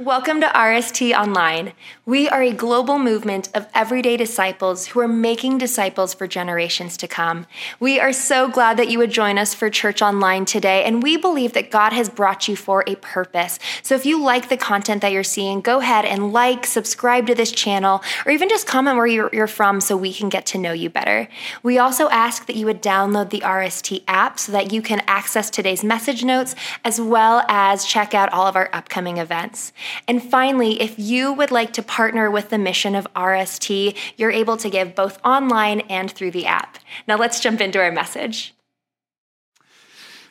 Welcome to RST Online. We are a global movement of everyday disciples who are making disciples for generations to come. We are so glad that you would join us for Church Online today, and we believe that God has brought you for a purpose. So if you like the content that you're seeing, go ahead and like, subscribe to this channel, or even just comment where you're, from so we can get to know you better. We also ask that you would download the RST app so that you can access today's message notes as well as check out all of our upcoming events. And finally, if you would like to partner with the mission of RST, you're able to give both online and through the app. Now let's jump into our message.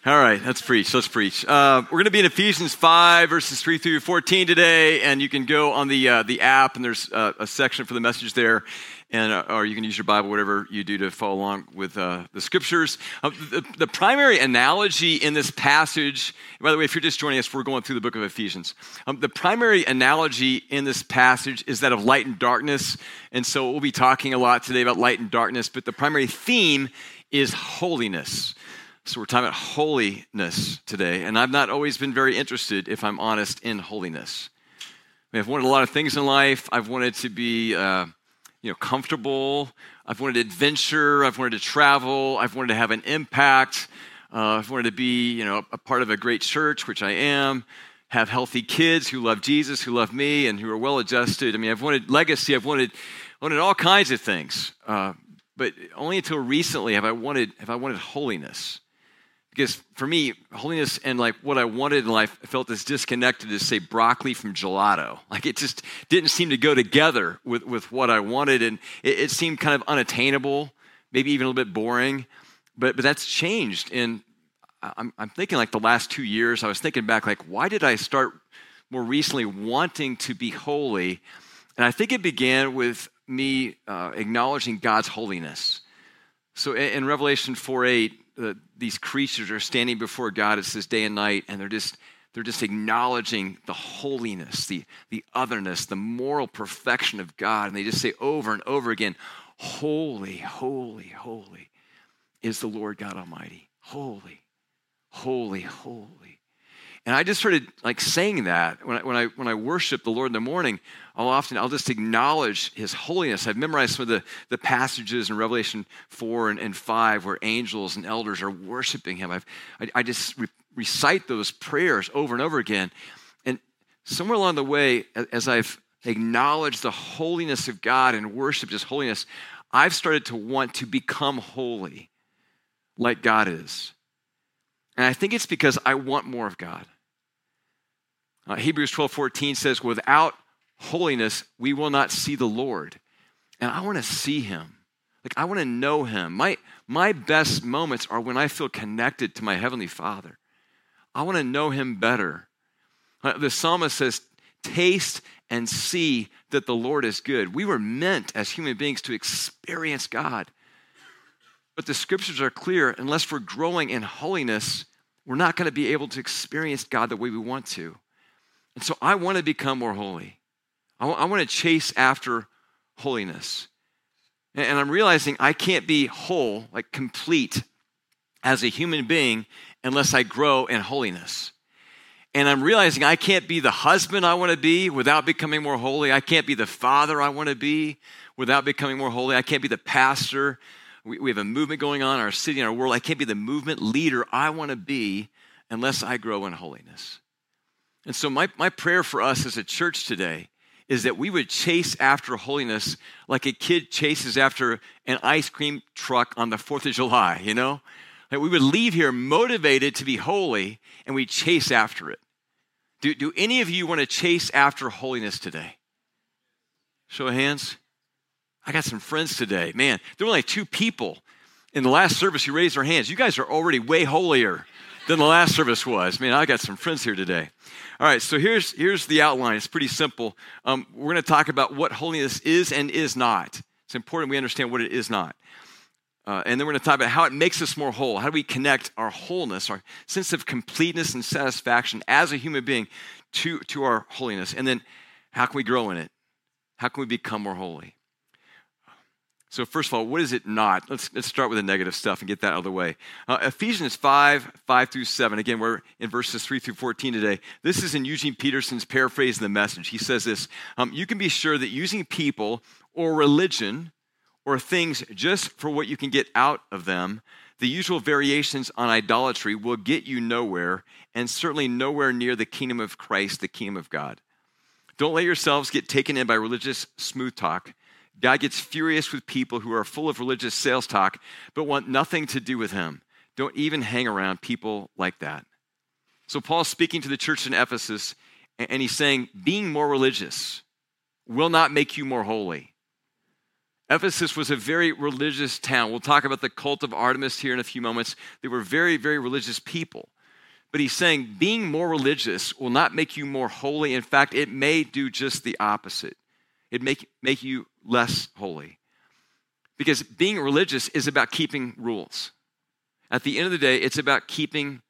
All right, let's preach. Let's preach. Uh, we're going to be in Ephesians 5, verses 3 through 14 today, and you can go on the, uh, the app, and there's uh, a section for the message there and uh, or you can use your Bible, whatever you do to follow along with uh, the scriptures. Uh, the, the, primary analogy in this passage, by the way, if you're just joining us, we're going through the book of Ephesians. Um, the primary analogy in this passage is that of light and darkness, and so we'll be talking a lot today about light and darkness. But the primary theme is holiness. So we're talking about holiness today, and I've not always been very interested, if I'm honest, in holiness. I have wanted a lot of things in life. I've wanted to be uh, you know, comfortable. I've wanted adventure. I've wanted to travel. I've wanted to have an impact. Uh, I've wanted to be, you know, a part of a great church, which I am. Have healthy kids who love Jesus, who love me, and who are well adjusted. I mean, I've wanted legacy. I've wanted, wanted all kinds of things. Uh, but only until recently have I wanted have I wanted holiness. Because for me, holiness and like what I wanted in life, I felt as disconnected as say broccoli from gelato. Like it just didn't seem to go together with, with what I wanted, and it, it seemed kind of unattainable, maybe even a little bit boring. But but that's changed. And I'm, I'm thinking like the last two years, I was thinking back like why did I start more recently wanting to be holy? And I think it began with me uh, acknowledging God's holiness. So in, in Revelation 4 8, uh, these creatures are standing before God, it says day and night, and they're just they're just acknowledging the holiness, the, the otherness, the moral perfection of God. And they just say over and over again, Holy, holy, holy is the Lord God Almighty. Holy, holy, holy. And I just started like saying that when I, when I, when I worship the Lord in the morning, I'll often, I'll just acknowledge his holiness. I've memorized some of the, the passages in Revelation 4 and, and 5 where angels and elders are worshiping him. I've, I, I just re- recite those prayers over and over again. And somewhere along the way, as I've acknowledged the holiness of God and worshiped his holiness, I've started to want to become holy like God is. And I think it's because I want more of God. Uh, Hebrews 12 14 says, Without holiness, we will not see the Lord. And I want to see him. Like, I want to know him. My, my best moments are when I feel connected to my Heavenly Father. I want to know him better. Uh, the psalmist says, Taste and see that the Lord is good. We were meant as human beings to experience God. But the scriptures are clear unless we're growing in holiness, we're not going to be able to experience God the way we want to. And so I want to become more holy. I, w- I want to chase after holiness. And, and I'm realizing I can't be whole, like complete, as a human being unless I grow in holiness. And I'm realizing I can't be the husband I want to be without becoming more holy. I can't be the father I want to be without becoming more holy. I can't be the pastor. We, we have a movement going on in our city, in our world. I can't be the movement leader I want to be unless I grow in holiness. And so, my, my prayer for us as a church today is that we would chase after holiness like a kid chases after an ice cream truck on the 4th of July, you know? That we would leave here motivated to be holy and we chase after it. Do, do any of you want to chase after holiness today? Show of hands. I got some friends today. Man, there were only two people in the last service who raised their hands. You guys are already way holier than the last service was. Man, I got some friends here today. All right, so here's, here's the outline. It's pretty simple. Um, we're going to talk about what holiness is and is not. It's important we understand what it is not. Uh, and then we're going to talk about how it makes us more whole. How do we connect our wholeness, our sense of completeness and satisfaction as a human being to, to our holiness? And then how can we grow in it? How can we become more holy? So, first of all, what is it not? Let's, let's start with the negative stuff and get that out of the way. Uh, Ephesians 5, 5 through 7. Again, we're in verses 3 through 14 today. This is in Eugene Peterson's paraphrase of the message. He says this um, You can be sure that using people or religion or things just for what you can get out of them, the usual variations on idolatry will get you nowhere and certainly nowhere near the kingdom of Christ, the kingdom of God. Don't let yourselves get taken in by religious smooth talk God gets furious with people who are full of religious sales talk but want nothing to do with Him. Don't even hang around people like that. So, Paul's speaking to the church in Ephesus, and he's saying, being more religious will not make you more holy. Ephesus was a very religious town. We'll talk about the cult of Artemis here in a few moments. They were very, very religious people. But he's saying being more religious will not make you more holy. In fact, it may do just the opposite. It make make you less holy. Because being religious is about keeping rules. At the end of the day, it's about keeping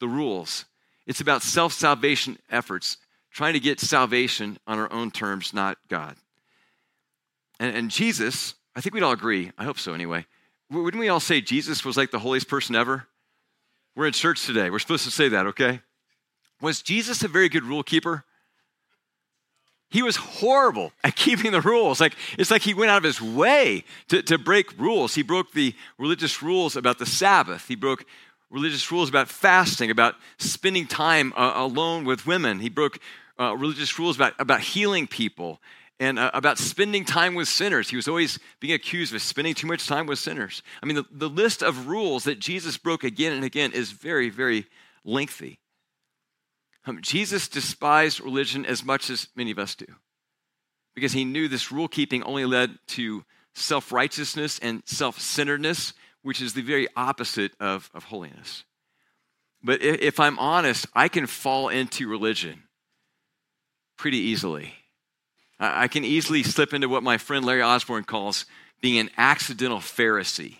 the rules. It's about self salvation efforts, trying to get salvation on our own terms, not God. And, and, Jesus, I think we'd all agree, I hope so anyway. Wouldn't we all say Jesus was like the holiest person ever? We're in church today. We're supposed to say that, okay? Was Jesus a very good rule keeper? He was horrible at keeping the rules. Like it's like he went out of his way to, to break rules. He broke the religious rules about the Sabbath. He broke religious rules about fasting, about spending time uh, alone with women. He broke uh, religious rules about, about healing people and uh, about spending time with sinners. He was always being accused of spending too much time with sinners. I mean, the, the list of rules that Jesus broke again and again is very, very lengthy. Um, Jesus despised religion as much as many of us do because he knew this rule keeping only led to self righteousness and self centeredness, which is the very opposite of, of holiness. But if, if I'm honest, I can fall into religion pretty easily. I, I can easily slip into what my friend Larry Osborne calls being an accidental Pharisee.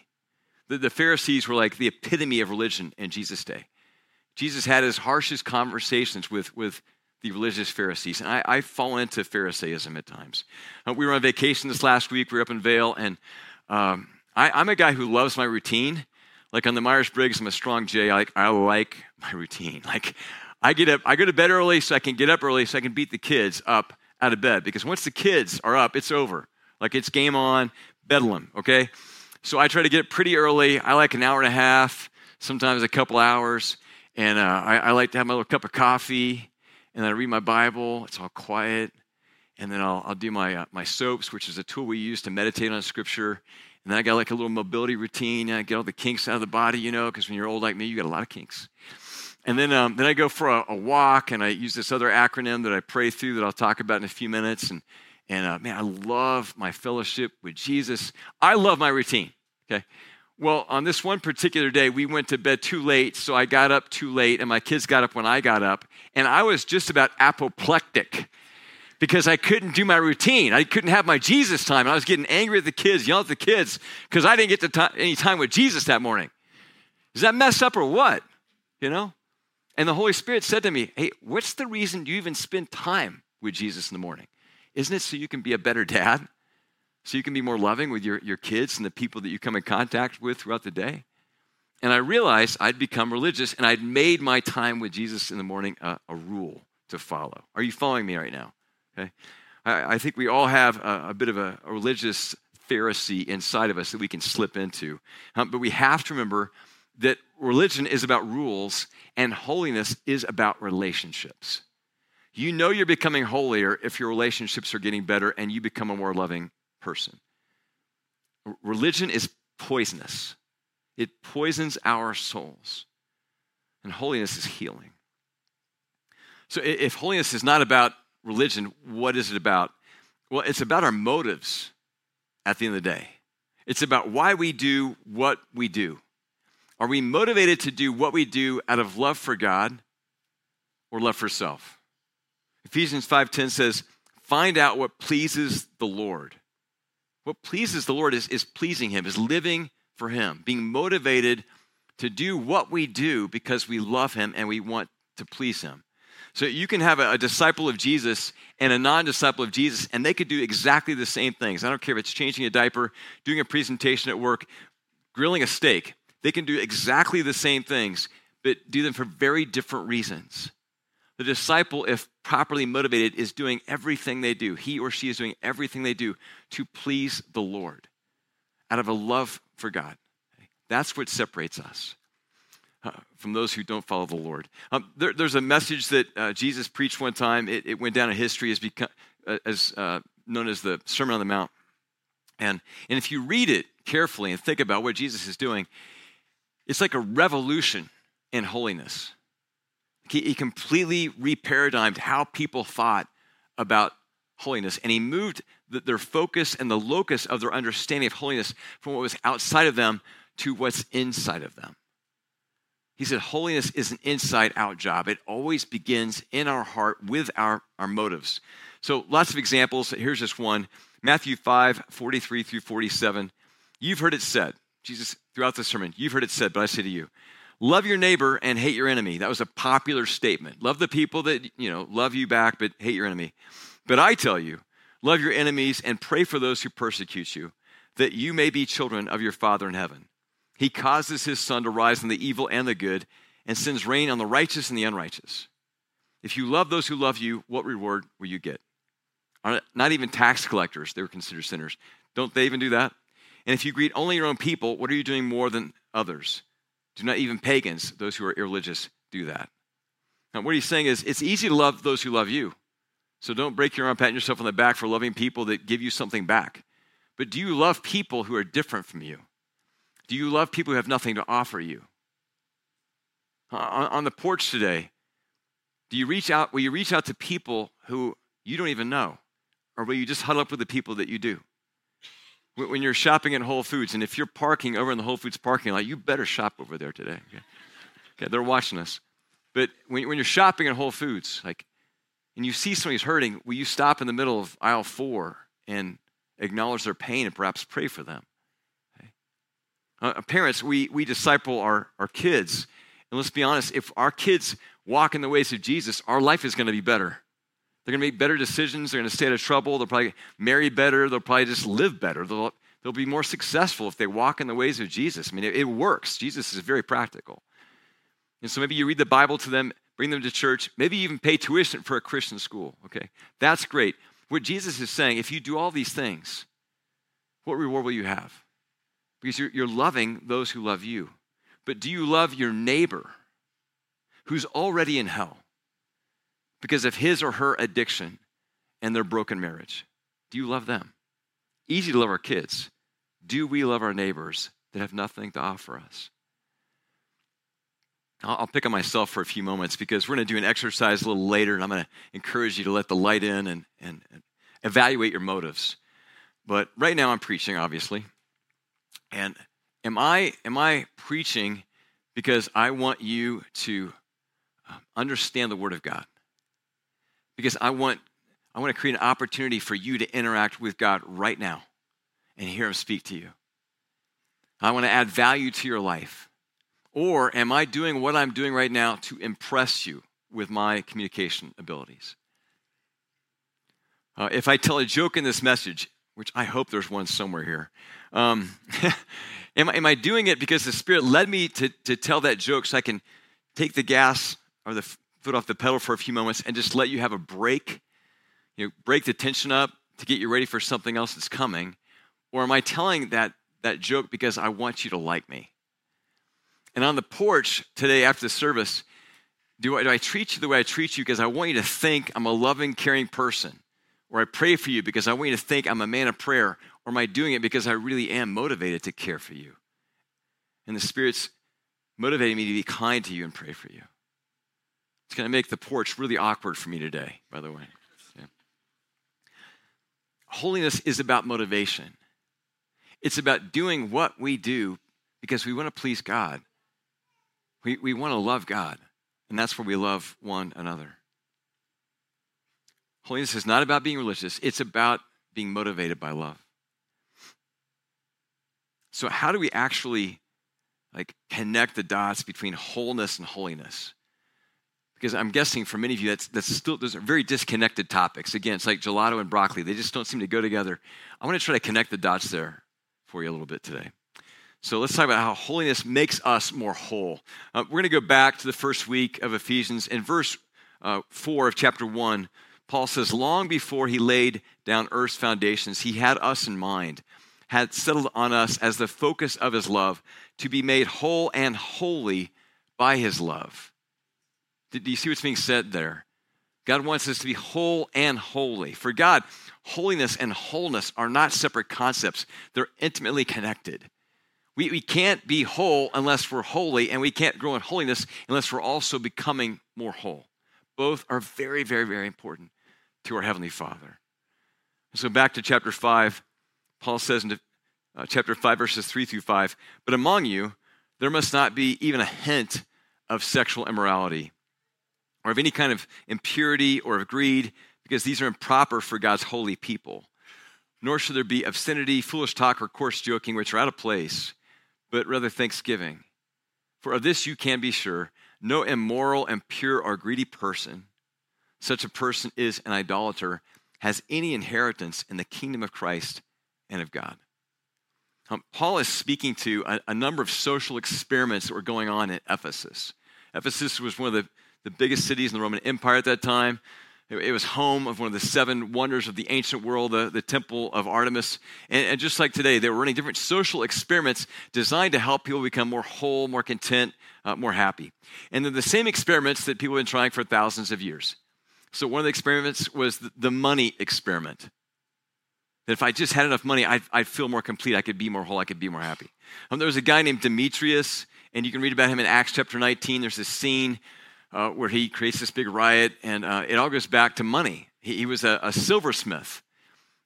The, the Pharisees were like the epitome of religion in Jesus' day. Jesus had his harshest conversations with, with the religious Pharisees. And I, I fall into Pharisaism at times. Uh, we were on vacation this last week. We were up in Vail, and um, I, am a guy who loves my routine. Like on the Myers Briggs, I'm a strong J. I like, I like my routine. Like I get up, I go to bed early so I can get up early so I can beat the kids up out of bed. Because once the kids are up, it's over. Like it's game on, bedlam, okay? So I try to get pretty early. I like an hour and a half, sometimes a couple hours. And uh, I, I, like to have my little cup of coffee, and then I read my Bible. It's all quiet. And then I'll, I'll do my, uh, my soaps, which is a tool we use to meditate on Scripture. And then I got like a little mobility routine. I get all the kinks out of the body, you know, because when you're old like me, you got a lot of kinks. And then, um, then I go for a, a, walk, and I use this other acronym that I pray through that I'll talk about in a few minutes. And, and uh, man, I love my fellowship with Jesus. I love my routine, okay? Well, on this one particular day, we went to bed too late, so I got up too late, and my kids got up when I got up, and I was just about apoplectic because I couldn't do my routine. I couldn't have my Jesus time. And I was getting angry at the kids, yelling at the kids because I didn't get any time with Jesus that morning. Is that messed up or what? You know? And the Holy Spirit said to me, Hey, what's the reason you even spend time with Jesus in the morning? Isn't it so you can be a better dad? So you can be more loving with your, your kids and the people that you come in contact with throughout the day. And I realized I'd become religious and I'd made my time with Jesus in the morning a, a rule to follow. Are you following me right now? Okay. I, I think we all have a, a bit of a, a, religious Pharisee inside of us that we can slip into. Um, but we have to remember that religion is about rules and holiness is about relationships. You know you're becoming holier if your relationships are getting better and you become a more loving person. Religion is poisonous, it poisons our souls. And holiness is healing. So if holiness is not about religion, what is it about? Well, it's about our motives at the end of the day. It's about why we do what we do. Are we motivated to do what we do out of love for God or love for self? Ephesians 5:10 says, "Find out what pleases the Lord." What pleases the Lord is, is pleasing Him, is living for Him, being motivated to do what we do because we love Him and we want to please Him. So you can have a, a disciple of Jesus and a non disciple of Jesus, and they could do exactly the same things. I don't care if it's changing a diaper, doing a presentation at work, grilling a steak. They can do exactly the same things, but do them for very different reasons. The disciple, if properly motivated, is doing everything they do. He or she is doing everything they do to please the Lord out of a love for God. That's what separates us uh, from those who don't follow the Lord. Um, there, there's a message that uh, Jesus preached one time. It, it, went down in history as, become, uh, as uh, known as the Sermon on the Mount. And, and if you read it carefully and think about what Jesus is doing, it's like a revolution in holiness. He, completely reparadigmed how people thought about holiness, and he moved the, their focus and the locus of their understanding of holiness from what was outside of them to what's inside of them. He said, Holiness is an inside out job. It always begins in our heart with our, our motives. So, lots of examples. Here's just one Matthew 5 43 through 47. You've heard it said, Jesus, throughout the sermon, you've heard it said, but I say to you, love your neighbor and hate your enemy. That was a popular statement. Love the people that, you know, love you back, but hate your enemy. But I tell you, love your enemies and pray for those who persecute you, that you may be children of your Father in heaven. He causes his sun to rise on the evil and the good, and sends rain on the righteous and the unrighteous. If you love those who love you, what reward will you get? Not even tax collectors, they were considered sinners. Don't they even do that? And if you greet only your own people, what are you doing more than others? Do not even pagans, those who are irreligious, do that. Now, what he's saying is it's easy to love those who love you. So don't break your arm, patting yourself on the back for loving people that give you something back. But do you love people who are different from you? Do you love people who have nothing to offer you? Uh, on, the porch today, do you reach out? Will you reach out to people who you don't even know? Or will you just huddle up with the people that you do? When you're shopping at Whole Foods, and if you're parking over in the Whole Foods parking lot, you better shop over there today. Okay, okay they're watching us. But when, when you're shopping at Whole Foods, like, and you see somebody's hurting, will you stop in the middle of aisle four and acknowledge their pain and perhaps pray for them? Uh, parents, we, we disciple our, our kids. And let's be honest, if our kids walk in the ways of Jesus, our life is going to be better. They're going to make better decisions. They're going to stay out of trouble. They'll probably marry better. They'll probably just live better. They'll, they'll be more successful if they walk in the ways of Jesus. I mean, it, it works. Jesus is very practical. And so maybe you read the Bible to them, bring them to church, maybe even pay tuition for a Christian school. Okay, that's great. What Jesus is saying, if you do all these things, what reward will you have? because you're, you're loving those who love you. But do you love your neighbor who's already in hell because of his or her addiction and their broken marriage? Do you love them? Easy to love our kids. Do we love our neighbors that have nothing to offer us? I'll pick on myself for a few moments because we're going to do an exercise a little later, and I'm going to encourage you to let the light in and, and, and evaluate your motives. But right now, I'm preaching, obviously. And am I, am I preaching because I want you to um, understand the Word of God? Because I want, I want to create an opportunity for you to interact with God right now and hear Him speak to you. I want to add value to your life. Or am I doing what I'm doing right now to impress you with my communication abilities? Uh, if I tell a joke in this message, which I hope there's one somewhere here, um, am, I, am I doing it because the Spirit led me to, to tell that joke so I can take the gas or the foot off the pedal for a few moments and just let you have a break? You know, break the tension up to get you ready for something else that's coming? Or am I telling that, that joke because I want you to like me? And on the porch today after the service, do I, do I treat you the way I treat you because I want you to think I'm a loving, caring person? Or I pray for you because I want you to think I'm a man of prayer? Or am I doing it because I really am motivated to care for you? And the Spirit's motivating me to be kind to you and pray for you. It's going to make the porch really awkward for me today, by the way. Yeah. Holiness is about motivation. It's about doing what we do because we want to please God. We, we want to love God, and that's where we love one another. Holiness is not about being religious, it's about being motivated by love. So how do we actually like connect the dots between wholeness and holiness? Because I'm guessing for many of you, that's, that's still, those are very disconnected topics. Again, it's like gelato and broccoli, they just don't seem to go together. I want to try to connect the dots there for you a little bit today. So let's talk about how holiness makes us more whole. Uh, we're going to go back to the first week of Ephesians. In verse uh, 4 of chapter 1, Paul says, Long before he laid down earth's foundations, he had us in mind, had settled on us as the focus of his love, to be made whole and holy by his love. Do you see what's being said there? God wants us to be whole and holy. For God, holiness and wholeness are not separate concepts, they're intimately connected. We, we can't be whole unless we're holy, and we can't grow in holiness unless we're also becoming more whole. Both are very, very, very important to our Heavenly Father. So back to chapter 5, Paul says in uh, chapter 5, verses 3 through 5 But among you, there must not be even a hint of sexual immorality or of any kind of impurity or of greed, because these are improper for God's holy people. Nor should there be obscenity, foolish talk, or coarse joking, which are out of place, but rather thanksgiving. For of this you can be sure no immoral, impure, or greedy person, such a person is an idolater, has any inheritance in the kingdom of Christ and of God. Um, Paul is speaking to a, a number of social experiments that were going on in Ephesus. Ephesus was one of the the biggest cities in the Roman Empire at that time. It was home of one of the seven wonders of the ancient world, the, the Temple of Artemis. And, and, just like today, they were running different social experiments designed to help people become more whole, more content, uh, more happy. And they're the same experiments that people have been trying for thousands of years. So, one of the experiments was the, the money experiment. That if I just had enough money, I'd, I'd, feel more complete. I could be more whole. I could be more happy. Um, there was a guy named Demetrius, and you can read about him in Acts chapter 19. There's this scene uh, where he creates this big riot, and uh, it all goes back to money. He, he was a, a, silversmith,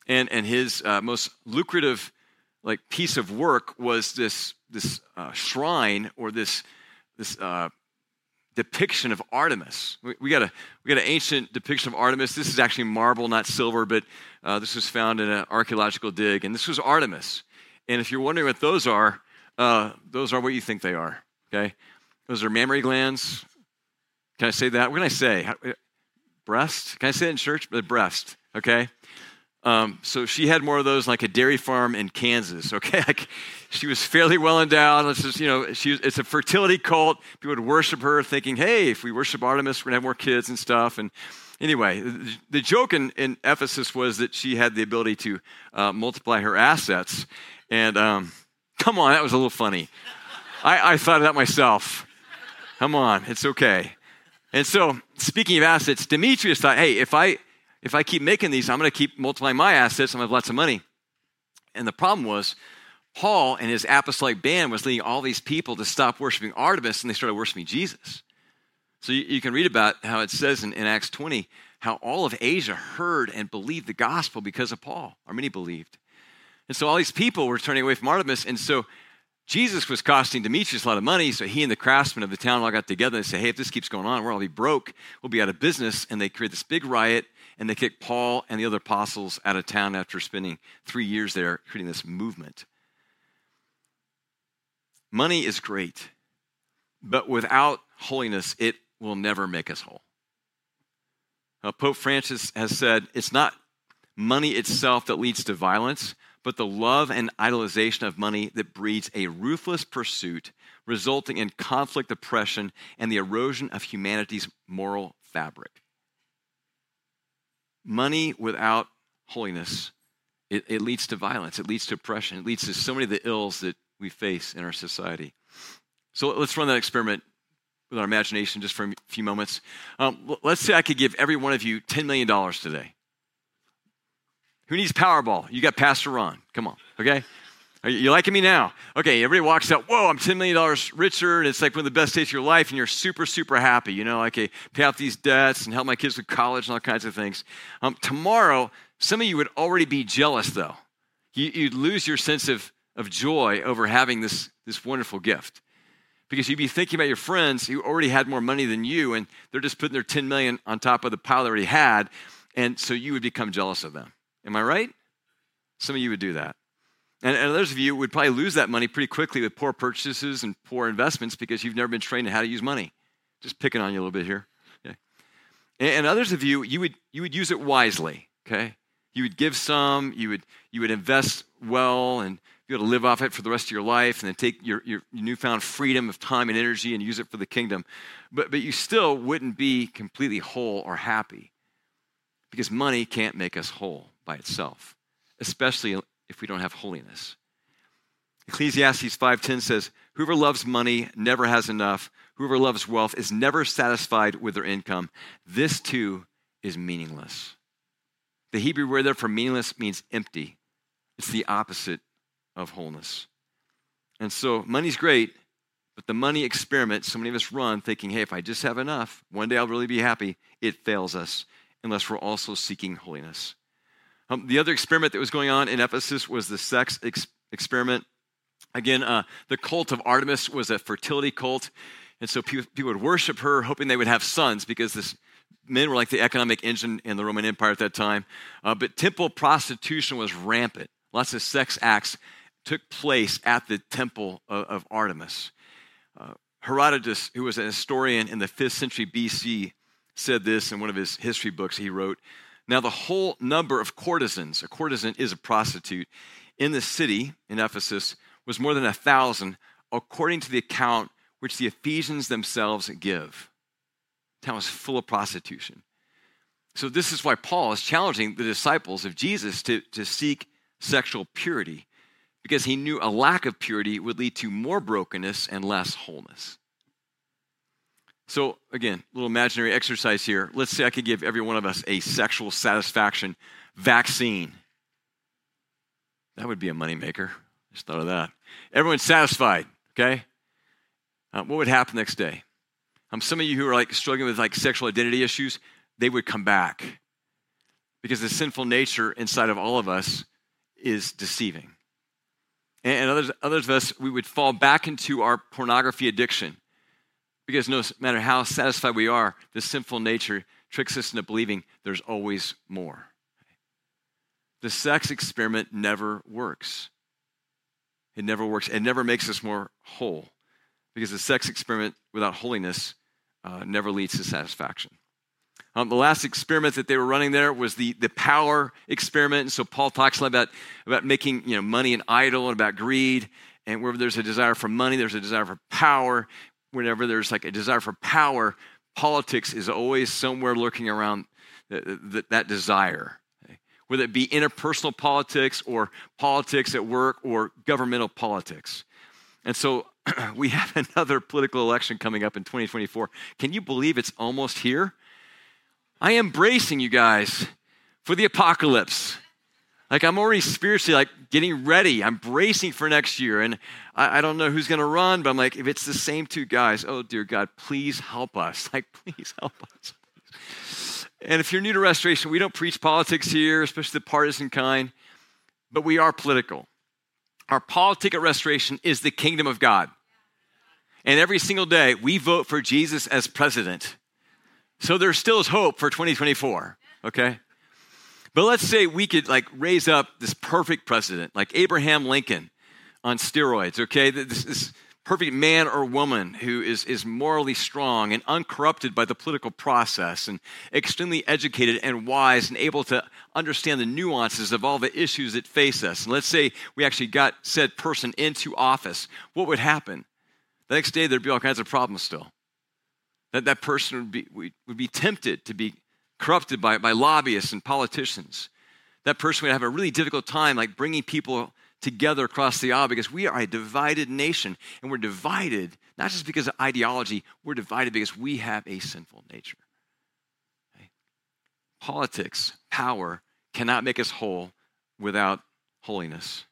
and, and his uh, most lucrative like piece of work was this, this uh, shrine or this, this uh, depiction of Artemis. We, we, got a, we got an ancient depiction of Artemis. This is actually marble, not silver, but uh, this was found in an archaeological dig, and this was Artemis. And if you're wondering what those are, those are what you think they are, okay? Those are mammary glands, can I say that? What can I say? Uh, breast? Can I say it in church? The breast, okay? Um, so she had more of those like a dairy farm in Kansas, okay? Like she was fairly well endowed. Let's just, you know, she, it's a fertility cult. People would worship her thinking, hey, if we worship Artemis, we're going to have more kids and stuff. And anyway, the, the joke in, in, Ephesus was that she had the ability to uh, multiply her assets. And um, come on, that was a little funny. I, I thought of that myself. Come on, it's okay. And so, speaking of assets, Demetrius thought, hey, if I if I keep making these, I'm going to keep multiplying my assets. I'm going to have lots of money. And the problem was, Paul and his apostolic band was leading all these people to stop worshiping Artemis, and they started worshiping Jesus. So you, you can read about how it says in, in Acts 20 how all of Asia heard and believed the gospel because of Paul, or many believed. And so all these people were turning away from Artemis, and so Jesus was costing Demetrius a lot of money, so he and the craftsmen of the town all got together and said, Hey, if this keeps going on, we'll all be broke. We'll be out of business. And they create this big riot, and they kick Paul and the other apostles out of town after spending three years there creating this movement. Money is great, but without holiness, it will never make us whole. Now, Pope Francis has said it's not money itself that leads to violence, but the love and idolization of money that breeds a ruthless pursuit, resulting in conflict, oppression, and the erosion of humanity's moral fabric. Money without holiness, it, it leads to violence, it leads to oppression, it leads to so many of the ills that we face in our society. So let's run that experiment with our imagination just for a few moments. Um, let's say I could give every one of you $10 million today. Who needs Powerball? You got Pastor Ron. Come on, okay? Are you liking me now? Okay, everybody walks out, whoa, I'm $10 million richer, and it's like one of the best days of your life, and you're super, super happy. You know, I pay off these debts and help my kids with college and all kinds of things. Um, tomorrow, some of you would already be jealous, though. You, would lose your sense of, of joy over having this, this wonderful gift. Because you'd be thinking about your friends who already had more money than you, and they're just putting their 10 million on top of the pile they already had, and so you would become jealous of them. Am I right? Some of you would do that. And, and others of you would probably lose that money pretty quickly with poor purchases and poor investments because you've never been trained in how to use money. Just picking on you a little bit here. Yeah. And others of you, you would, you would use it wisely, okay? You would give some, you would, you would invest well and be able to live off it for the rest of your life and then take your, your, your newfound freedom of time and energy and use it for the kingdom. But, but you still wouldn't be completely whole or happy because money can't make us whole by itself, especially if we don't have holiness. Ecclesiastes 5:10 says, "Whoever loves money never has enough. Whoever loves wealth is never satisfied with their income. This too is meaningless." The Hebrew word there for meaningless means empty. It's the opposite of wholeness. And so money's great, but the money experiment so many of us run thinking, hey, if I just have enough, one day I'll really be happy, it fails us unless we're also seeking holiness. Um, the other experiment that was going on in Ephesus was the sex ex- experiment. Again, uh, the cult of Artemis was a fertility cult. And so people, people would worship her, hoping they would have sons because this men were like the economic engine in the Roman Empire at that time. Uh, but temple prostitution was rampant. Lots of sex acts took place at the temple of, of Artemis. Uh, Herodotus, who was a historian in the 5th century BC, said this in one of his history books he wrote. Now, the whole number of courtesans, a courtesan is a prostitute, in the city in Ephesus was more than a thousand, according to the account which the Ephesians themselves give. The Town was full of prostitution. So, this is why Paul is challenging the disciples of Jesus to, to seek sexual purity, because he knew a lack of purity would lead to more brokenness and less wholeness. So, again, a little imaginary exercise here. Let's say I could give every one of us a sexual satisfaction vaccine. That would be a moneymaker. Just thought of that. Everyone's satisfied, okay? Uh, what would happen next day? Um, some of you who are like struggling with like sexual identity issues, they would come back because the sinful nature inside of all of us is deceiving. And, and others, others of us, we would fall back into our pornography addiction because no matter how satisfied we are, the sinful nature tricks us into believing there's always more. The sex experiment never works. It never works. It never makes us more whole because the sex experiment without holiness uh, never leads to satisfaction. Um, the last experiment that they were running there was the, the power experiment. And so Paul talks a about, about making you know, money an idol and about greed. And wherever there's a desire for money, there's a desire for power. Whenever there's like a desire for power, politics is always somewhere lurking around the, that desire whether it be interpersonal politics or politics at work or governmental politics. And so we have another political election coming up in 2024. Can you believe it's almost here? I am bracing you guys for the apocalypse. Like I'm already spiritually like getting ready. I'm bracing for next year. And I, I don't know who's gonna run, but I'm like, if it's the same two guys, oh dear God, please help us. Like, please help us. And if you're new to restoration, we don't preach politics here, especially the partisan kind, but we are political. Our politic at restoration is the kingdom of God. And every single day, we vote for Jesus as president. So there still is hope for 2024, okay? But let's say we could like raise up this perfect president, like Abraham Lincoln on steroids, okay? This, this perfect man or woman who is, is morally strong and uncorrupted by the political process and extremely educated and wise and able to understand the nuances of all the issues that face us. And let's say we actually got said person into office, what would happen? The next day, there'd be all kinds of problems still. That, that person would be, would be tempted to be corrupted by, by lobbyists and politicians. That person would have a really difficult time, like bringing people together across the aisle because we are a divided nation. And we're divided not just because of ideology, we're divided because we have a sinful nature. Okay? Politics, power cannot make us whole without holiness.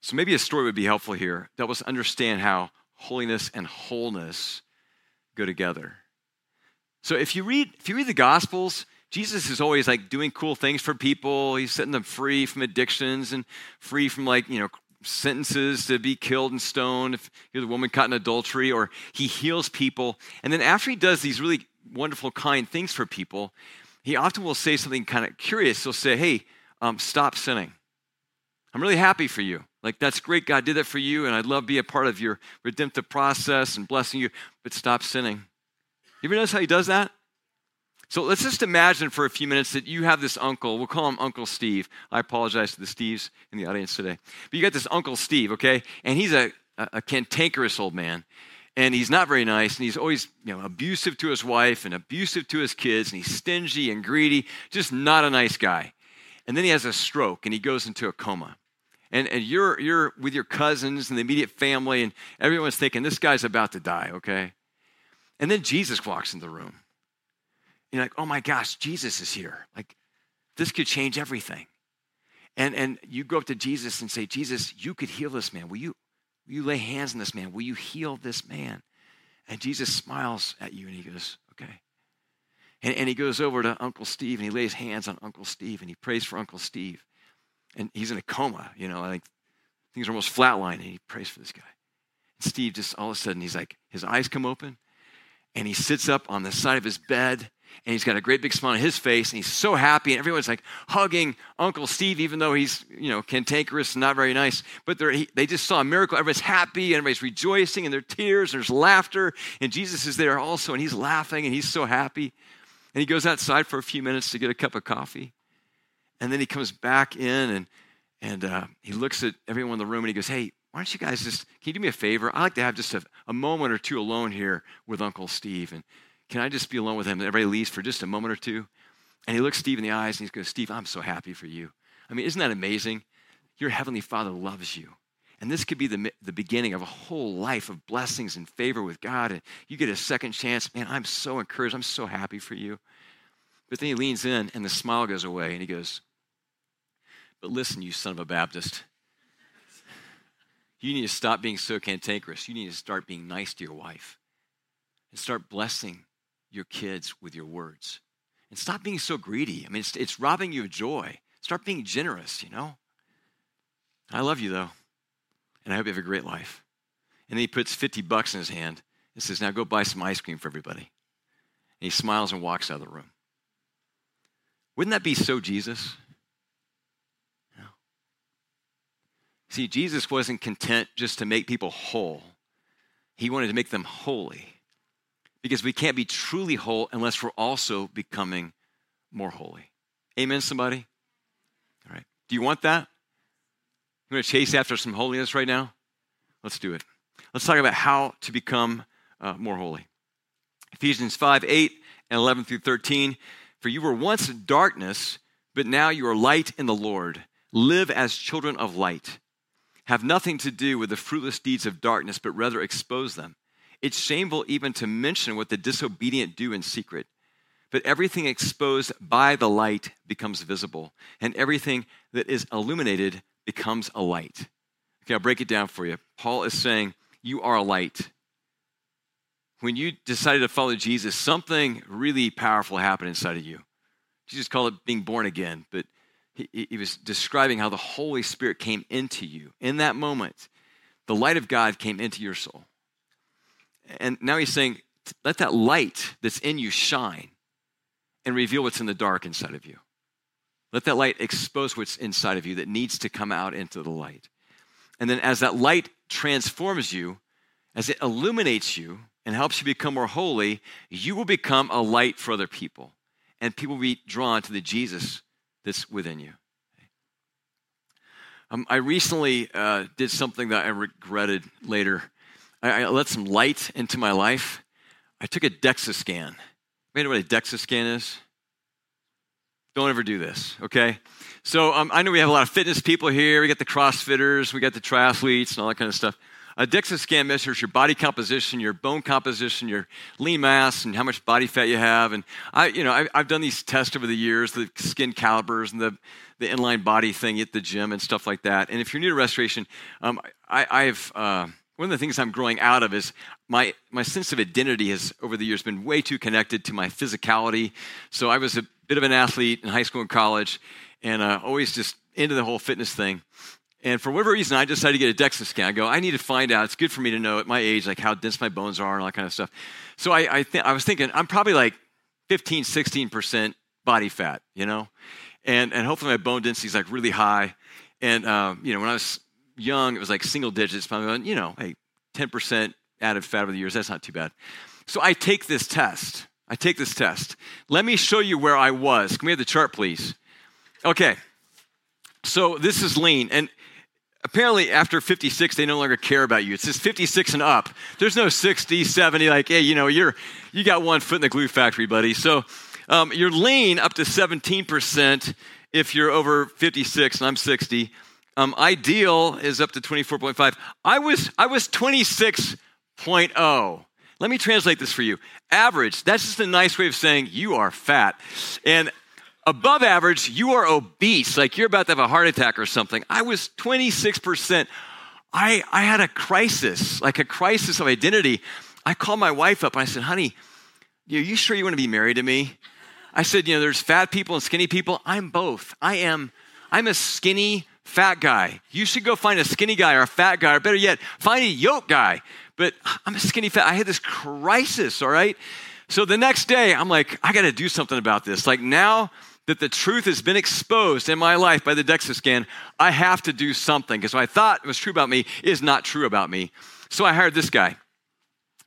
So maybe a story would be helpful here that help us understand how holiness and wholeness go together. So if you read if you read the gospels, Jesus is always like doing cool things for people. He's setting them free from addictions and free from like, you know, sentences to be killed and stoned if you're the woman caught in adultery, or he heals people. And then after he does these really wonderful, kind things for people, he often will say something kind of curious. He'll say, Hey, um, stop sinning. I'm really happy for you. Like, that's great. God did that for you, and I'd love to be a part of your redemptive process and blessing you, but stop sinning. You ever notice how he does that? So let's just imagine for a few minutes that you have this uncle. We'll call him Uncle Steve. I apologize to the Steves in the audience today. But you got this Uncle Steve, okay? And he's a, a, a cantankerous old man. And he's not very nice. And he's always you know, abusive to his wife and abusive to his kids. And he's stingy and greedy. Just not a nice guy. And then he has a stroke and he goes into a coma. And, and you're, you're with your cousins and the immediate family, and everyone's thinking, this guy's about to die, okay? And then Jesus walks in the room. And you're like, oh my gosh, Jesus is here. Like, this could change everything. And, and you go up to Jesus and say, Jesus, you could heal this man. Will you, will you lay hands on this man? Will you heal this man? And Jesus smiles at you and he goes, okay. And, and he goes over to Uncle Steve and he lays hands on Uncle Steve and he prays for Uncle Steve. And he's in a coma, you know, like things are almost flatlining. And he prays for this guy. And Steve just all of a sudden, he's like, his eyes come open and he sits up on the side of his bed and he's got a great big smile on his face and he's so happy and everyone's like hugging uncle steve even though he's you know cantankerous and not very nice. But he, they just saw a miracle. Everybody's happy and everybody's rejoicing and there's tears and there's laughter and jesus is there also and he's laughing and he's so happy. And he goes outside for a few minutes to get a cup of coffee and then he comes back in and and uh, he looks at everyone in the room and he goes hey why don't you guys just can you do me a favor I'd like to have just a, a moment or two alone here with uncle steve and can I just be alone with him? Everybody leaves for just a moment or two. And he looks Steve in the eyes and he goes, Steve, I'm so happy for you. I mean, isn't that amazing? Your heavenly Father loves you. And this could be the, the beginning of a whole life of blessings and favor with God. And you get a second chance. Man, I'm so encouraged. I'm so happy for you. But then he leans in and the smile goes away and he goes, But listen, you son of a Baptist. You need to stop being so cantankerous. You need to start being nice to your wife and start blessing your kids with your words. And stop being so greedy. I mean, it's, it's robbing you of joy. Start being generous, you know? I love you, though. And I hope you have a great life. And then he puts 50 bucks in his hand and says, Now go buy some ice cream for everybody. And he smiles and walks out of the room. Wouldn't that be so Jesus? See, Jesus wasn't content just to make people whole, he wanted to make them holy because we can't be truly whole unless we're also becoming more holy. Amen, somebody? All right. Do you want that? You want to chase after some holiness right now? Let's do it. Let's talk about how to become uh, more holy. Ephesians 5 8 and 11 through 13. For you were once darkness, but now you are light in the Lord. Live as children of light. Have nothing to do with the fruitless deeds of darkness, but rather expose them. It's shameful even to mention what the disobedient do in secret. But everything exposed by the light becomes visible, and everything that is illuminated becomes a light. Okay, I'll break it down for you. Paul is saying, You are a light. When you decided to follow Jesus, something really powerful happened inside of you. Jesus called it being born again, but he, he was describing how the Holy Spirit came into you. In that moment, the light of God came into your soul. And now he's saying, let that light that's in you shine and reveal what's in the dark inside of you. Let that light expose what's inside of you that needs to come out into the light. And then as that light transforms you, as it illuminates you and helps you become more holy, you will become a light for other people. And people will be drawn to the Jesus that's within you. Um, I recently uh, did something that I regretted later. I, I let some light into my life. I took a DEXA scan. You know what a DEXA scan is? Don't ever do this, okay? So um, I know we have a lot of fitness people here. We got the CrossFitters, we got the triathletes, and all that kind of stuff. A DEXA scan measures your body composition, your bone composition, your lean mass, and how much body fat you have. And I, you know, I, have done these tests over the years, the skin calipers and the the inline body thing at the gym and stuff like that. And if you're new to restoration, um, I, have uh, one of the things I'm growing out of is my, my sense of identity has, over the years, been way too connected to my physicality. So I was a bit of an athlete in high school and college, and uh, always just into the whole fitness thing. And for whatever reason, I decided to get a DEXA scan. I go, I need to find out. It's good for me to know at my age, like how dense my bones are and all that kind of stuff. So I, I, th- I was thinking, I'm probably like 15, 16% body fat, you know? And, and hopefully my bone density is like really high. And, um, you know, when I was young, it was like single digits, probably, you know, hey, 10% added fat over the years, that's not too bad. So I take this test. I take this test. Let me show you where I was. Can we have the chart, please? Okay. So this is lean. And apparently after 56 they no longer care about you. It says 56 and up. There's no 60 70 like hey you know you're you got one foot in the glue factory buddy. So um, you're lean up to 17% if you're over 56 and i'm 60 um, ideal is up to 24.5 i was i was 26.0 let me translate this for you. Average that's just a nice way of saying you are fat. And above average, you are obese, like you're about to have a heart attack or something. I was 26%. I, I had a crisis, like a crisis of identity. I called my wife up and I said, honey, are you sure you want to be married to me? I said, you know, there's fat people and skinny people. I'm both. I am, I'm a skinny fat guy. You should go find a skinny guy or a fat guy, or better yet, find a yoke guy. But I'm a skinny fat. I had this crisis, all right? So the next day, I'm like, I got to do something about this. Like now, that the truth has been exposed in my life by the DEXA scan, I have to do something because what I thought was true about me is not true about me. So I hired this guy,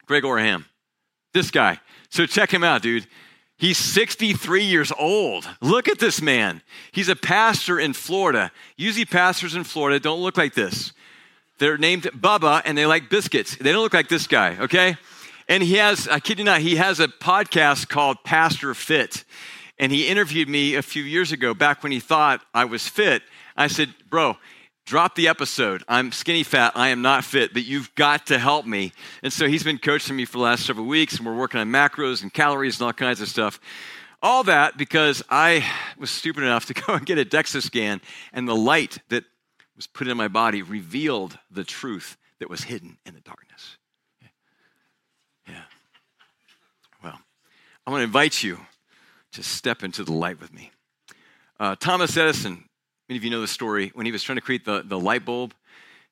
Greg Orham. This guy. So check him out, dude. He's 63 years old. Look at this man. He's a pastor in Florida. Usually, pastors in Florida don't look like this. They're named Bubba and they like biscuits. They don't look like this guy, okay? And he has, I kid you not, he has a podcast called Pastor Fit. And he interviewed me a few years ago, back when he thought I was fit. I said, Bro, drop the episode. I'm skinny fat. I am not fit, but you've got to help me. And so he's been coaching me for the last several weeks, and we're working on macros and calories and all kinds of stuff. All that because I was stupid enough to go and get a DEXA scan, and the light that was put in my body revealed the truth that was hidden in the darkness. Yeah. Well, I want to invite you to step into the light with me. Uh, Thomas Edison, many of you know the story, when he was trying to create the, the light bulb,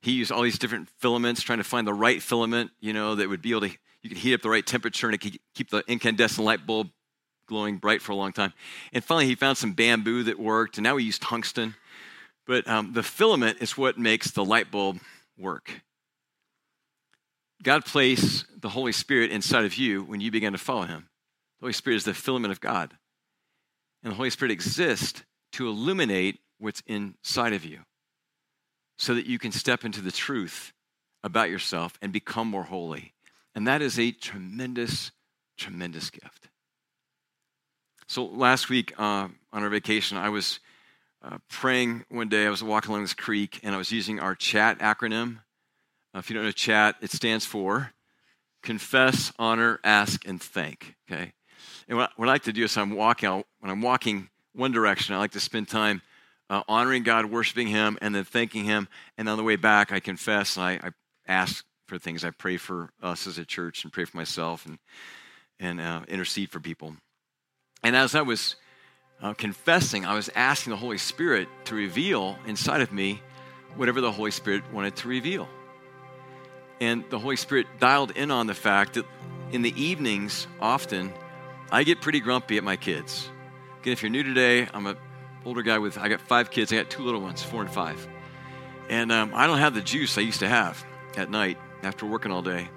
he used all these different filaments, trying to find the right filament, you know, that would be able to, you could heat up the right temperature and it could keep the incandescent light bulb glowing bright for a long time. And finally, he found some bamboo that worked, and now he used tungsten. But um, the filament is what makes the light bulb work. God placed the Holy Spirit inside of you when you began to follow Him. The Holy Spirit is the filament of God. And the Holy Spirit exists to illuminate what's inside of you so that you can step into the truth about yourself and become more holy. And that is a tremendous, tremendous gift. So last week uh, on our vacation, I was uh, praying one day. I was walking along this creek and I was using our CHAT acronym. Uh, if you don't know CHAT, it stands for confess, honor, ask, and thank. Okay? And what, what I like to do is I'm walking, I'll, when I'm walking one direction, I like to spend time uh, honoring God, worshiping Him, and then thanking Him. And on the way back, I confess, I, I ask for things. I pray for us as a church and pray for myself and, and uh, intercede for people. And as I was uh, confessing, I was asking the Holy Spirit to reveal inside of me whatever the Holy Spirit wanted to reveal. And the Holy Spirit dialed in on the fact that in the evenings, often, I get pretty grumpy at my kids. Again, if you're new today, I'm an older guy with, I got five kids. I got two little ones, four and five. And um, I don't have the juice I used to have at night after working all day.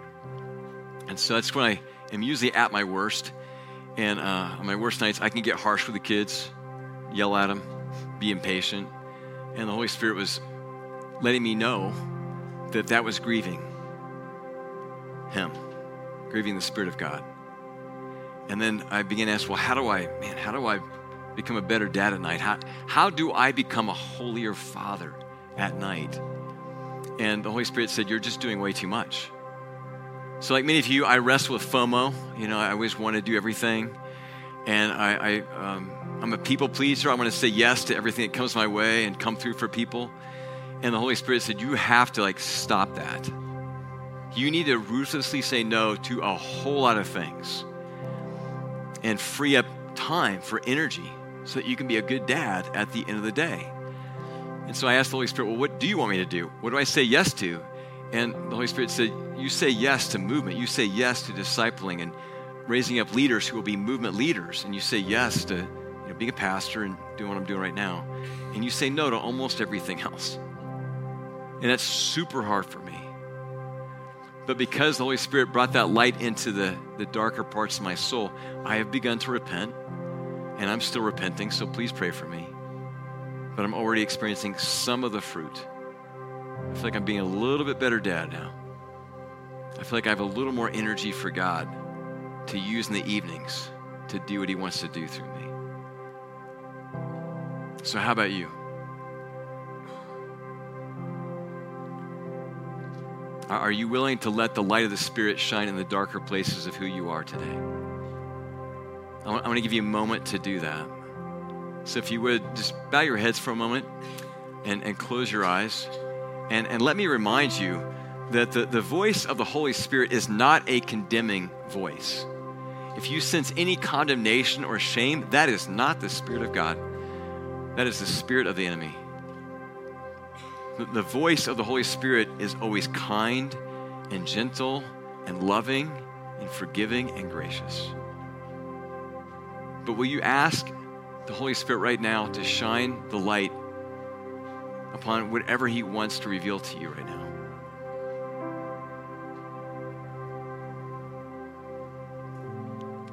And so that's when I am usually at my worst. And uh, on my worst nights, I can get harsh with the kids, yell at them, be impatient. And the Holy Spirit was letting me know that that was grieving Him, grieving the Spirit of God. And then I began to ask, well, how do I, man, how do I become a better dad at night? How, how do I become a holier father at night? And the Holy Spirit said, You're just doing way too much. So, like many of you, I wrestle with FOMO. You know, I always want to do everything. And I, I, um, I'm a people pleaser. I want to say yes to everything that comes my way and come through for people. And the Holy Spirit said, You have to like stop that. You need to ruthlessly say no to a whole lot of things and free up time for energy so that you can be a good dad at the end of the day. And so I asked the Holy Spirit, Well, what do you want me to do? What do I say yes to? And the Holy Spirit said, You say yes to movement. You say yes to discipling and raising up leaders who will be movement leaders. And you say yes to you know, being a pastor and doing what I'm doing right now. And you say no to almost everything else. And that's super hard for me. But because the Holy Spirit brought that light into the, the darker parts of my soul, I have begun to repent. And I'm still repenting, so please pray for me. But I'm already experiencing some of the fruit. I feel like I'm being a little bit better dad now. I feel like I have a little more energy for God to use in the evenings to do what He wants to do through me. So, how about you? Are you willing to let the light of the Spirit shine in the darker places of who you are today? I want to give you a moment to do that. So, if you would just bow your heads for a moment and, and close your eyes. And, and let me remind you that the, the voice of the Holy Spirit is not a condemning voice. If you sense any condemnation or shame, that is not the Spirit of God. That is the Spirit of the enemy. The voice of the Holy Spirit is always kind and gentle and loving and forgiving and gracious. But will you ask the Holy Spirit right now to shine the light upon whatever He wants to reveal to you right now?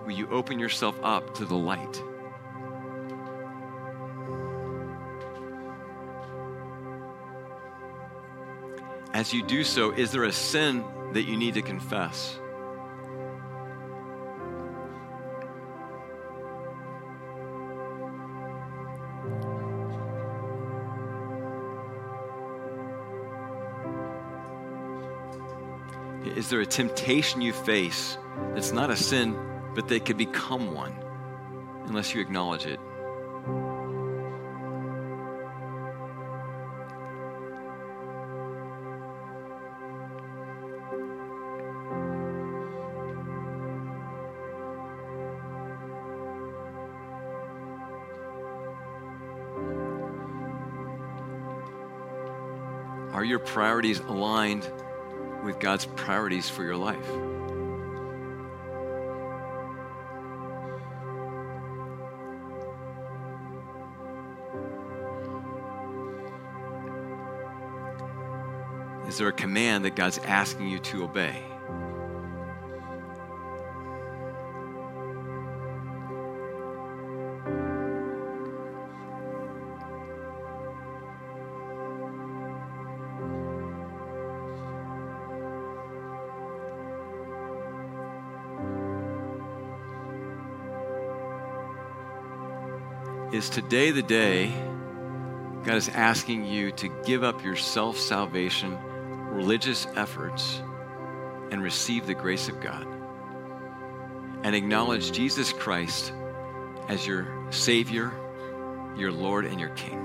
Will you open yourself up to the light? As you do so, is there a sin that you need to confess? Is there a temptation you face that's not a sin, but that could become one unless you acknowledge it? Priorities aligned with God's priorities for your life? Is there a command that God's asking you to obey? Is today the day God is asking you to give up your self salvation, religious efforts, and receive the grace of God? And acknowledge Jesus Christ as your Savior, your Lord, and your King.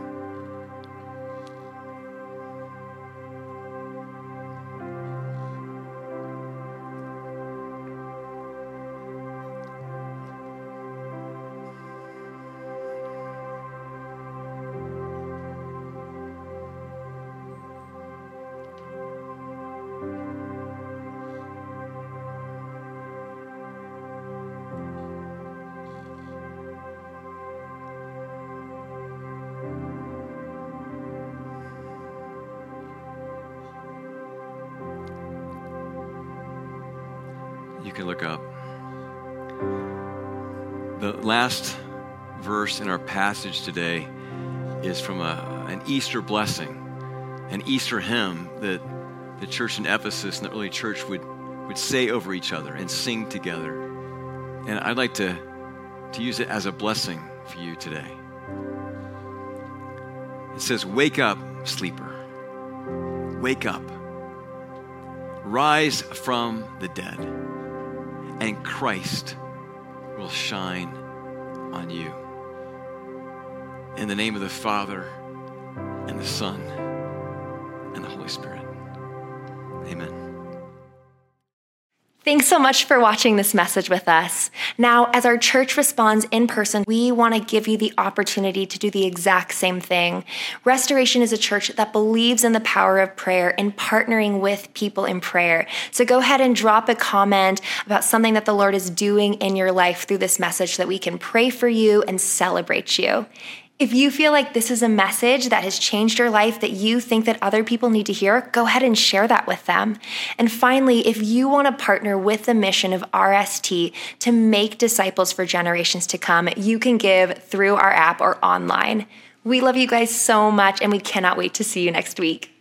Today is from a, an Easter blessing, an Easter hymn that the church in Ephesus and the early church would, would say over each other and sing together. And I'd like to, to use it as a blessing for you today. It says, Wake up, sleeper. Wake up. Rise from the dead, and Christ will shine on you. In the name of the Father, and the Son, and the Holy Spirit. Amen. Thanks so much for watching this message with us. Now, as our church responds in person, we want to give you the opportunity to do the exact same thing. Restoration is a church that believes in the power of prayer and partnering with people in prayer. So go ahead and drop a comment about something that the Lord is doing in your life through this message so that we can pray for you and celebrate you. If you feel like this is a message that has changed your life that you think that other people need to hear, go ahead and share that with them. And finally, if you want to partner with the mission of RST to make disciples for generations to come, you can give through our app or online. We love you guys so much and we cannot wait to see you next week.